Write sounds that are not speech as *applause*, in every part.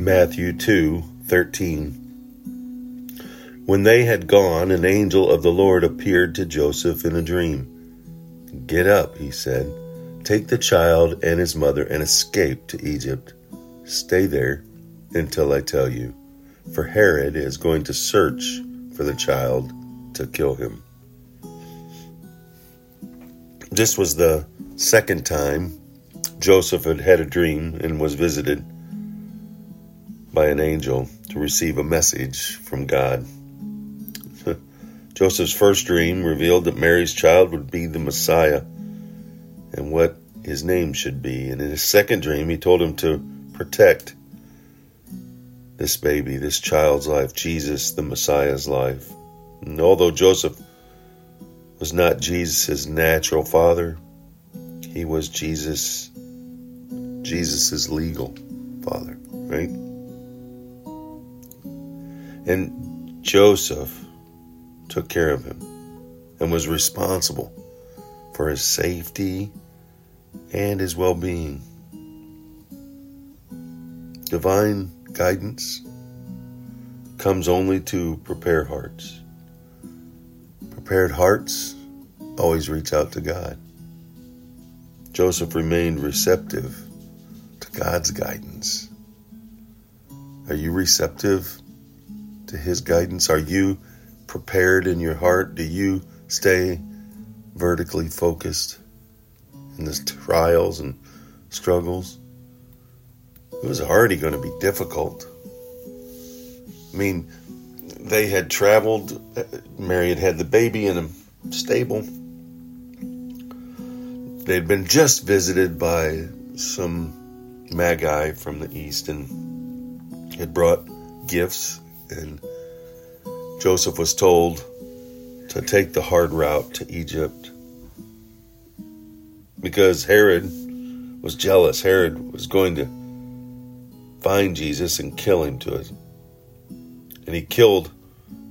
Matthew 2 13. When they had gone, an angel of the Lord appeared to Joseph in a dream. Get up, he said. Take the child and his mother and escape to Egypt. Stay there until I tell you, for Herod is going to search for the child to kill him. This was the second time Joseph had had a dream and was visited by an angel to receive a message from God. *laughs* Joseph's first dream revealed that Mary's child would be the Messiah and what his name should be. And in his second dream, he told him to protect this baby, this child's life, Jesus, the Messiah's life. And although Joseph was not Jesus' natural father, he was Jesus Jesus' legal father, right? And Joseph took care of him and was responsible for his safety and his well being. Divine guidance comes only to prepare hearts. Prepared hearts always reach out to God. Joseph remained receptive to God's guidance. Are you receptive to his guidance? Are you prepared in your heart? Do you stay vertically focused in the trials and struggles? It was already going to be difficult. I mean, they had traveled, Mary had had the baby in a stable. They'd been just visited by some magi from the east and had brought gifts and Joseph was told to take the hard route to Egypt because Herod was jealous. Herod was going to find Jesus and kill him to it. And he killed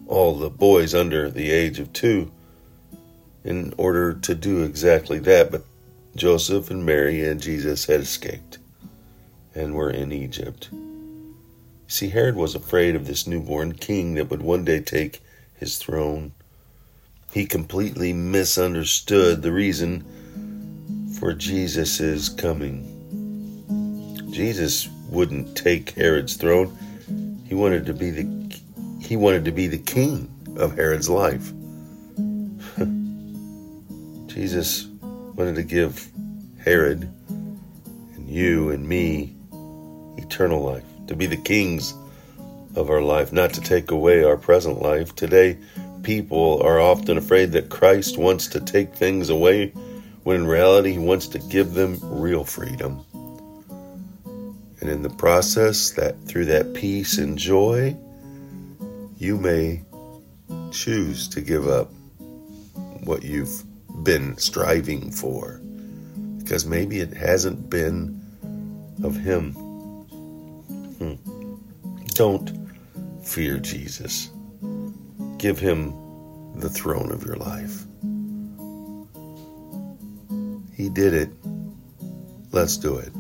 all the boys under the age of two in order to do exactly that. But Joseph and Mary and Jesus had escaped and were in Egypt. See, Herod was afraid of this newborn king that would one day take his throne. He completely misunderstood the reason for Jesus' coming. Jesus wouldn't take Herod's throne. He wanted to be the he wanted to be the king of Herod's life. *laughs* Jesus wanted to give Herod and you and me eternal life to be the kings of our life, not to take away our present life. Today, people are often afraid that Christ wants to take things away when in reality, He wants to give them real freedom. And in the process, that through that peace and joy, you may choose to give up what you've been striving for because maybe it hasn't been of Him. Don't fear Jesus. Give him the throne of your life. He did it. Let's do it.